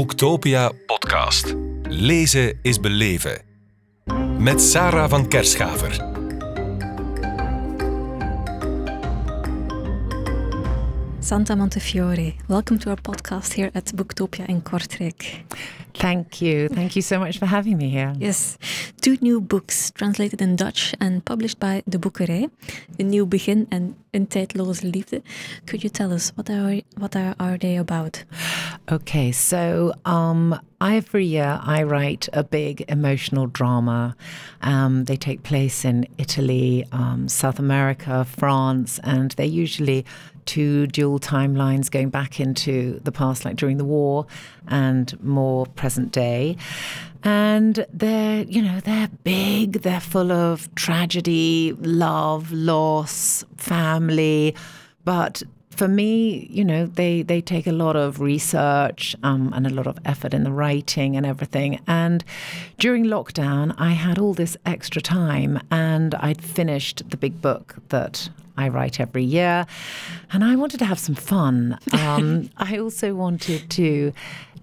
Boektopia podcast. Lezen is beleven. Met Sarah van Kerschaver. Santa Montefiore, welcome to our podcast here at Boektopia in Kortrijk. Thank you. Thank you so much for having me here. Yes, two new books translated in Dutch and published by De Boekerij, Een Nieuw Begin and Een Tijdloze Liefde. Could you tell us what are what are, are they about? Okay, so um, every year I write a big emotional drama. Um, they take place in Italy, um, South America, France, and they're usually two dual timelines going back into the past, like during the war, and more present day. And they're, you know, they're big, they're full of tragedy, love, loss, family, but for me, you know, they they take a lot of research um, and a lot of effort in the writing and everything. And during lockdown, I had all this extra time, and I'd finished the big book that I write every year, and I wanted to have some fun. Um, I also wanted to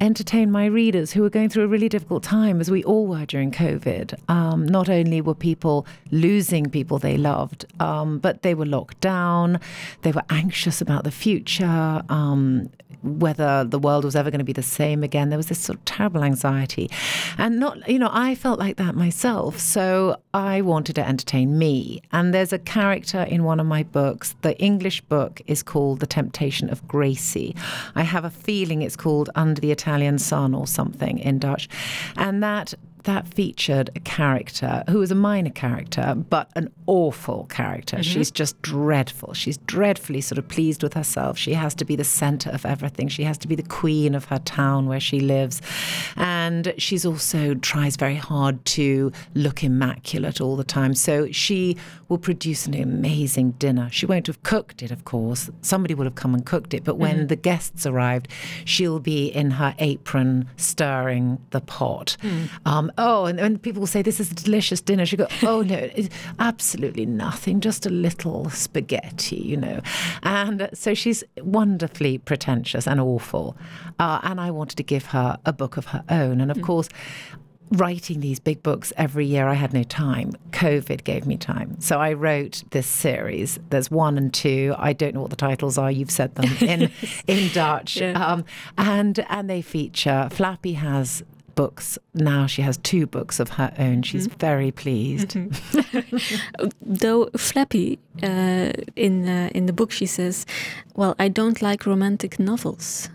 entertain my readers who were going through a really difficult time, as we all were during COVID. Um, not only were people losing people they loved, um, but they were locked down, they were anxious about the future. Um, whether the world was ever going to be the same again. There was this sort of terrible anxiety. And not, you know, I felt like that myself. So I wanted to entertain me. And there's a character in one of my books. The English book is called The Temptation of Gracie. I have a feeling it's called Under the Italian Sun or something in Dutch. And that that featured a character who was a minor character, but an awful character. Mm-hmm. She's just dreadful. She's dreadfully sort of pleased with herself. She has to be the center of everything. She has to be the queen of her town where she lives. And she's also tries very hard to look immaculate all the time. So she will produce an amazing dinner. She won't have cooked it, of course. Somebody will have come and cooked it. But when mm-hmm. the guests arrived, she'll be in her apron stirring the pot. Mm. Um, oh, and when people say this is a delicious dinner, she go, oh no, absolutely nothing, just a little spaghetti, you know. And so she's wonderfully pretentious and awful. Uh, and I wanted to give her a book of her own. And of mm. course, writing these big books every year, I had no time. COVID gave me time. So I wrote this series. There's one and two. I don't know what the titles are. You've said them in in Dutch. Yeah. Um, and and they feature Flappy has books. Now she has two books of her own. She's mm-hmm. very pleased. Mm-hmm. Though Flappy, uh, in uh, in the book, she says, "Well, I don't like romantic novels."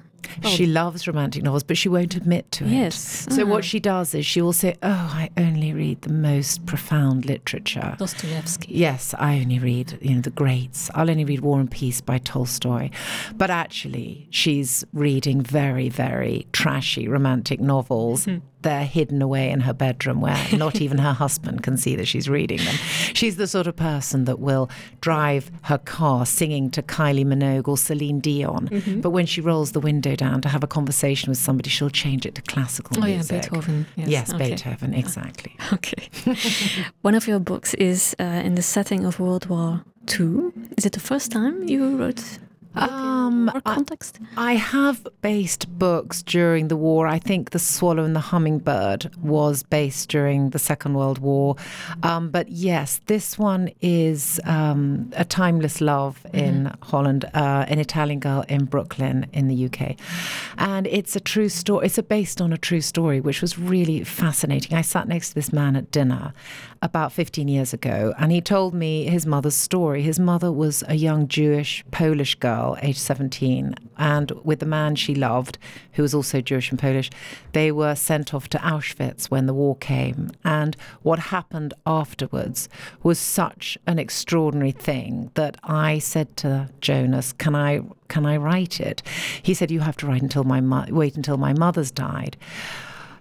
Oh. She loves romantic novels, but she won't admit to it. Yes. So what she does is she will say, "Oh, I only read the most profound literature." Dostoevsky. Yes, I only read, you know, the greats. I'll only read War and Peace by Tolstoy. But actually, she's reading very, very trashy romantic novels mm-hmm they're hidden away in her bedroom where not even her husband can see that she's reading them. She's the sort of person that will drive her car singing to Kylie Minogue or Celine Dion, mm-hmm. but when she rolls the window down to have a conversation with somebody, she'll change it to classical oh, music. Oh, yeah, Beethoven. Yes, yes okay. Beethoven, exactly. Okay. One of your books is uh, in the setting of World War II. Is it the first time you wrote um, context? I, I, have based books during the war. I think The Swallow and the Hummingbird was based during the Second World War. Um, but yes, this one is um, A Timeless Love mm-hmm. in Holland, uh, an Italian girl in Brooklyn in the UK. And it's a true story. It's a based on a true story, which was really fascinating. I sat next to this man at dinner about 15 years ago, and he told me his mother's story. His mother was a young Jewish Polish girl, age 17, and with the man she loved, who was also Jewish and Polish, they were sent off to Auschwitz when the war came. And what happened afterwards was such an extraordinary thing that I said to Jonas, "Can I can I write it?" He said, "You have to write until my mo- wait until my mother's died."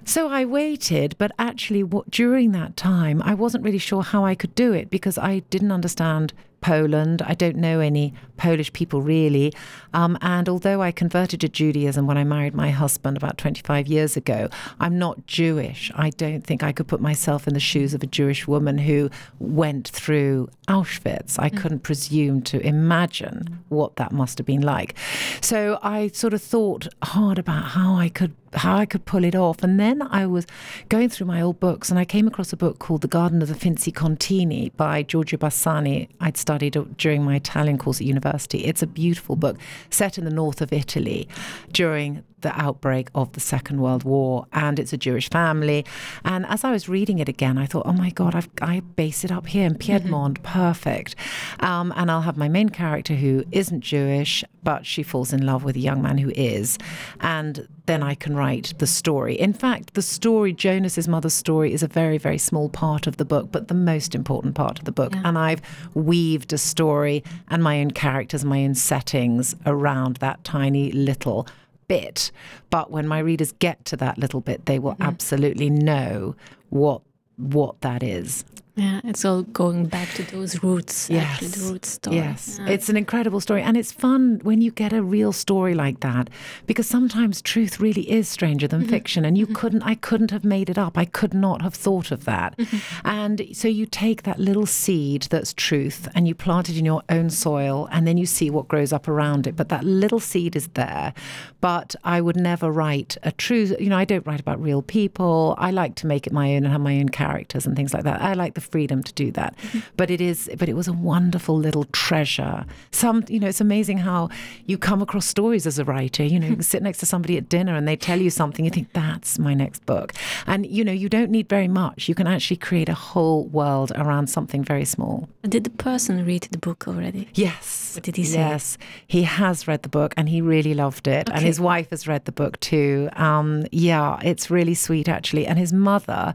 So I waited, but actually, what, during that time, I wasn't really sure how I could do it because I didn't understand Poland. I don't know any Polish people really. Um, and although I converted to Judaism when I married my husband about 25 years ago, I'm not Jewish. I don't think I could put myself in the shoes of a Jewish woman who went through Auschwitz. I mm. couldn't presume to imagine what that must have been like. So I sort of thought hard about how I could how I could pull it off. And then I was going through my old books and I came across a book called The Garden of the Finzi Contini by Giorgio Bassani. I'd studied during my Italian course at university. It's a beautiful book set in the north of Italy during the outbreak of the Second World War, and it's a Jewish family. And as I was reading it again, I thought, oh my God, I've, I base it up here in Piedmont, mm-hmm. perfect. Um, and I'll have my main character who isn't Jewish, but she falls in love with a young man who is. And then I can write the story. In fact, the story, Jonas's mother's story, is a very, very small part of the book, but the most important part of the book. Yeah. And I've weaved a story and my own characters, my own settings around that tiny little bit. But when my readers get to that little bit, they will mm-hmm. absolutely know what what that is. Yeah, it's all going back to those roots. Yes, actually, the root story. Yes, yeah. it's an incredible story, and it's fun when you get a real story like that, because sometimes truth really is stranger than mm-hmm. fiction, and you mm-hmm. couldn't. I couldn't have made it up. I could not have thought of that. Mm-hmm. And so you take that little seed that's truth, and you plant it in your own soil, and then you see what grows up around it. But that little seed is there. But I would never write a true. You know, I don't write about real people. I like to make it my own and have my own characters and things like that. I like the freedom to do that. Mm-hmm. But it is, but it was a wonderful little treasure. Some, you know, it's amazing how you come across stories as a writer. You know, you sit next to somebody at dinner and they tell you something, you think that's my next book. And you know, you don't need very much. You can actually create a whole world around something very small. Did the person read the book already? Yes. What did he say? Yes, he has read the book and he really loved it. Okay. And his wife has read the book too. Um, yeah, it's really sweet actually. And his mother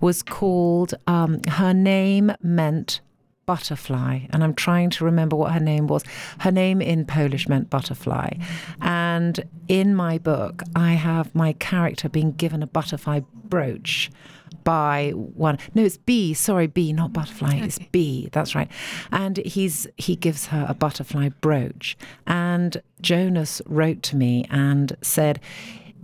was called um, her name meant butterfly and i'm trying to remember what her name was. Her name in polish meant butterfly. And in my book i have my character being given a butterfly brooch by one. No it's b sorry b not butterfly okay. it's b that's right. And he's he gives her a butterfly brooch. And jonas wrote to me and said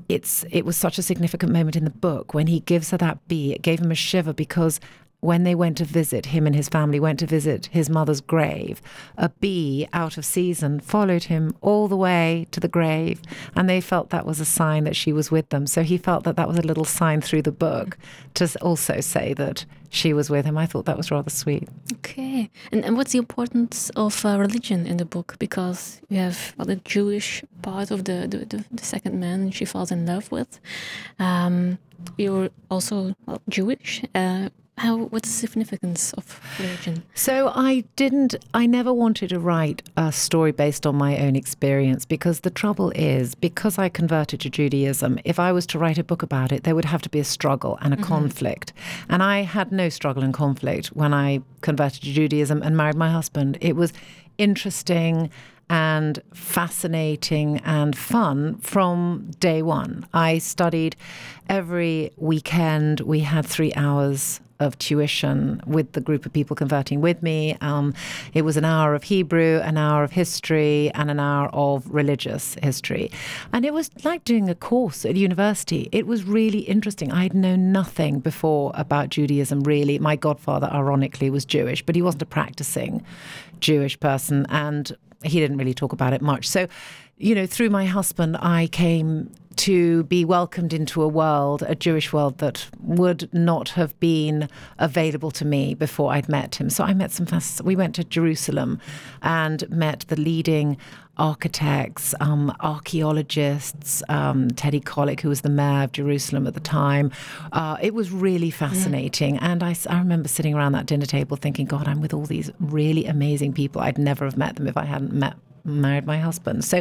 it's it was such a significant moment in the book. When he gives her that bee. It gave him a shiver because when they went to visit, him and his family went to visit his mother's grave, a bee out of season followed him all the way to the grave, and they felt that was a sign that she was with them. So he felt that that was a little sign through the book to also say that she was with him. I thought that was rather sweet. Okay. And, and what's the importance of uh, religion in the book? Because you have well, the Jewish part of the, the, the, the second man she falls in love with. Um, you're also well, Jewish. Uh, how what's the significance of religion so i didn't i never wanted to write a story based on my own experience because the trouble is because i converted to judaism if i was to write a book about it there would have to be a struggle and a mm-hmm. conflict and i had no struggle and conflict when i converted to judaism and married my husband it was interesting and fascinating and fun from day one. I studied every weekend. We had three hours of tuition with the group of people converting with me. Um, it was an hour of Hebrew, an hour of history, and an hour of religious history. And it was like doing a course at university. It was really interesting. I had known nothing before about Judaism, really. My godfather, ironically, was Jewish, but he wasn't a practicing Jewish person. And he didn't really talk about it much. So, you know, through my husband, I came to be welcomed into a world, a Jewish world that would not have been available to me before I'd met him. So I met some fast. We went to Jerusalem and met the leading architects, um, archaeologists, um, Teddy Kollek, who was the mayor of Jerusalem at the time. Uh, it was really fascinating. Yeah. And I, I remember sitting around that dinner table thinking, God, I'm with all these really amazing people. I'd never have met them if I hadn't met married my husband. So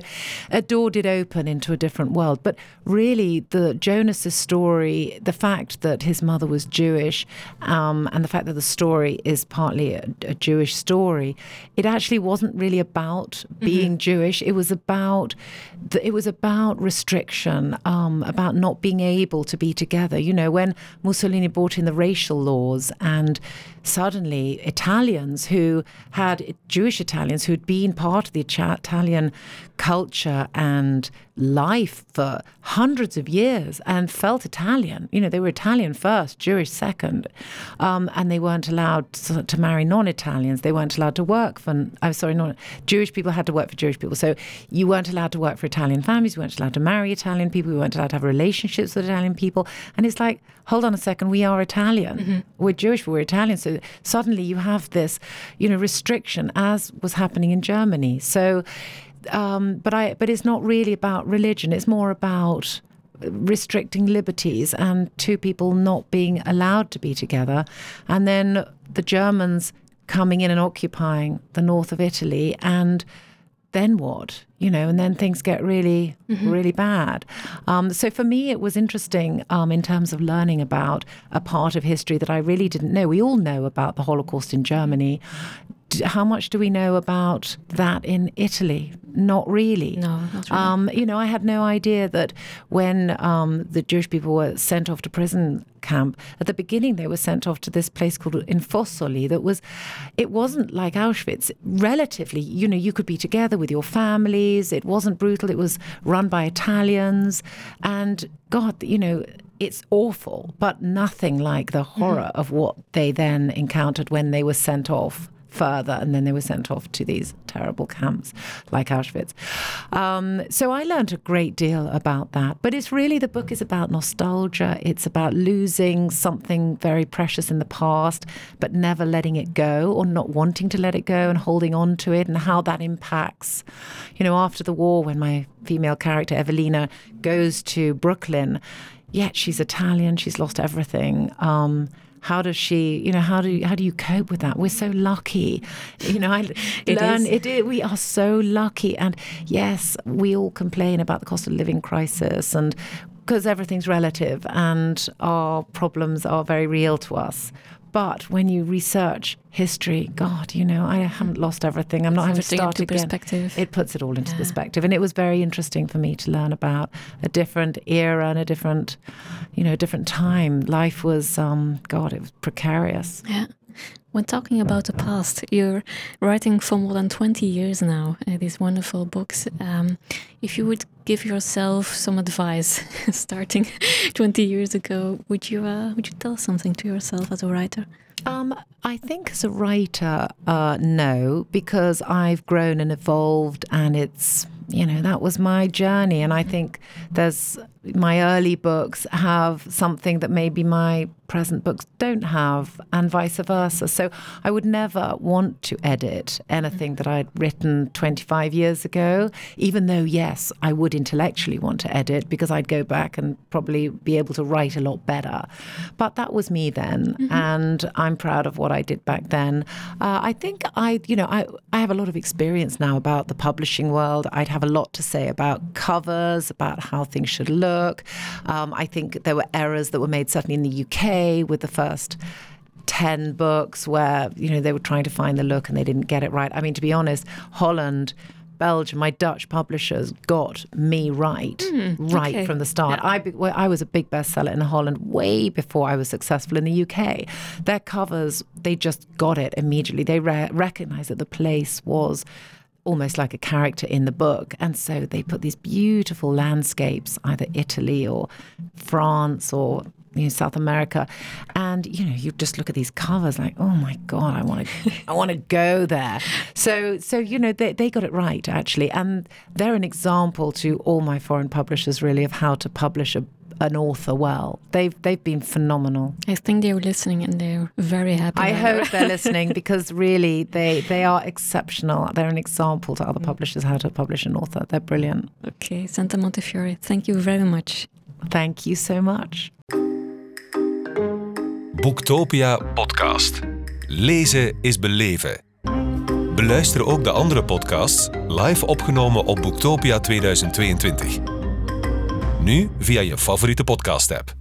a door did open into a different world. But really, the Jonas's story, the fact that his mother was Jewish, um, and the fact that the story is partly a, a Jewish story, it actually wasn't really about being Jewish. It was about the, it was about restriction, um, about not being able to be together. You know, when Mussolini brought in the racial laws, and suddenly Italians who had Jewish Italians who'd been part of the Italian culture and life for hundreds of years and felt Italian. You know, they were Italian first, Jewish second, um, and they weren't allowed to, to marry non-Italians. They weren't allowed to work for. I'm oh, sorry, non Jewish people had to work for Jewish people. So you weren't allowed to work for Italian families. You weren't allowed to marry Italian people. You weren't allowed to have relationships with Italian people. And it's like, hold on a second, we are Italian. Mm-hmm. We're Jewish, but we're Italian. So suddenly you have this, you know, restriction as was happening in Germany. So um, but I but it's not really about religion. It's more about restricting liberties and two people not being allowed to be together, and then the Germans coming in and occupying the north of Italy and then what? You know, and then things get really, mm-hmm. really bad. Um, so for me, it was interesting um, in terms of learning about a part of history that I really didn't know. We all know about the Holocaust in Germany how much do we know about that in Italy? Not really. No, not really. Um, you know, I had no idea that when um, the Jewish people were sent off to prison camp, at the beginning they were sent off to this place called in Fossoli that was, it wasn't like Auschwitz. Relatively, you know, you could be together with your families. It wasn't brutal. It was run by Italians. And God, you know, it's awful, but nothing like the horror mm-hmm. of what they then encountered when they were sent off further, and then they were sent off to these terrible camps like Auschwitz. Um, so I learned a great deal about that. But it's really the book is about nostalgia. It's about losing something very precious in the past, but never letting it go or not wanting to let it go and holding on to it, and how that impacts. You know, after the war, when my female character Evelina goes to Brooklyn, yet she's Italian, she's lost everything. Um, how does she you know how do you, how do you cope with that? We're so lucky. You know i it learn is. it we are so lucky. And yes we all complain about the cost of living crisis and because everything's relative and our problems are very real to us but when you research history, God, you know, I haven't lost everything. I'm not having to start again. It puts it all into yeah. perspective, and it was very interesting for me to learn about a different era and a different, you know, a different time. Life was, um, God, it was precarious. Yeah. When talking about the past, you're writing for more than 20 years now, uh, these wonderful books. Um, if you would give yourself some advice starting 20 years ago, would you, uh, would you tell something to yourself as a writer? Um, I think as a writer, uh, no, because I've grown and evolved, and it's you know that was my journey. And I think there's my early books have something that maybe my present books don't have, and vice versa. So I would never want to edit anything that I'd written 25 years ago, even though, yes, I would intellectually want to edit because I'd go back and probably be able to write a lot better. But that was me then, mm-hmm. and I'm proud of what I did back then. Uh, I think I, you know, I, I have a lot of experience now about the publishing world. I'd have a lot to say about covers, about how things should look. Um, I think there were errors that were made, certainly in the UK with the first 10 books where, you know, they were trying to find the look and they didn't get it right. I mean, to be honest, Holland. Belgium, my Dutch publishers got me right, mm, right okay. from the start. Yeah. I, well, I was a big bestseller in Holland way before I was successful in the UK. Their covers, they just got it immediately. They re- recognized that the place was almost like a character in the book. And so they put these beautiful landscapes, either Italy or France or you know, South America, and you know, you just look at these covers like, oh my god, I want to, I want to go there. So, so you know, they they got it right actually, and they're an example to all my foreign publishers really of how to publish a an author well. They've they've been phenomenal. I think they're listening and they're very happy. I hope they're listening because really they they are exceptional. They're an example to other mm. publishers how to publish an author. They're brilliant. Okay, Santa Montefiore, thank you very much. Thank you so much. Boektopia podcast. Lezen is beleven. Beluister ook de andere podcasts live opgenomen op Boektopia 2022. Nu via je favoriete podcast-app.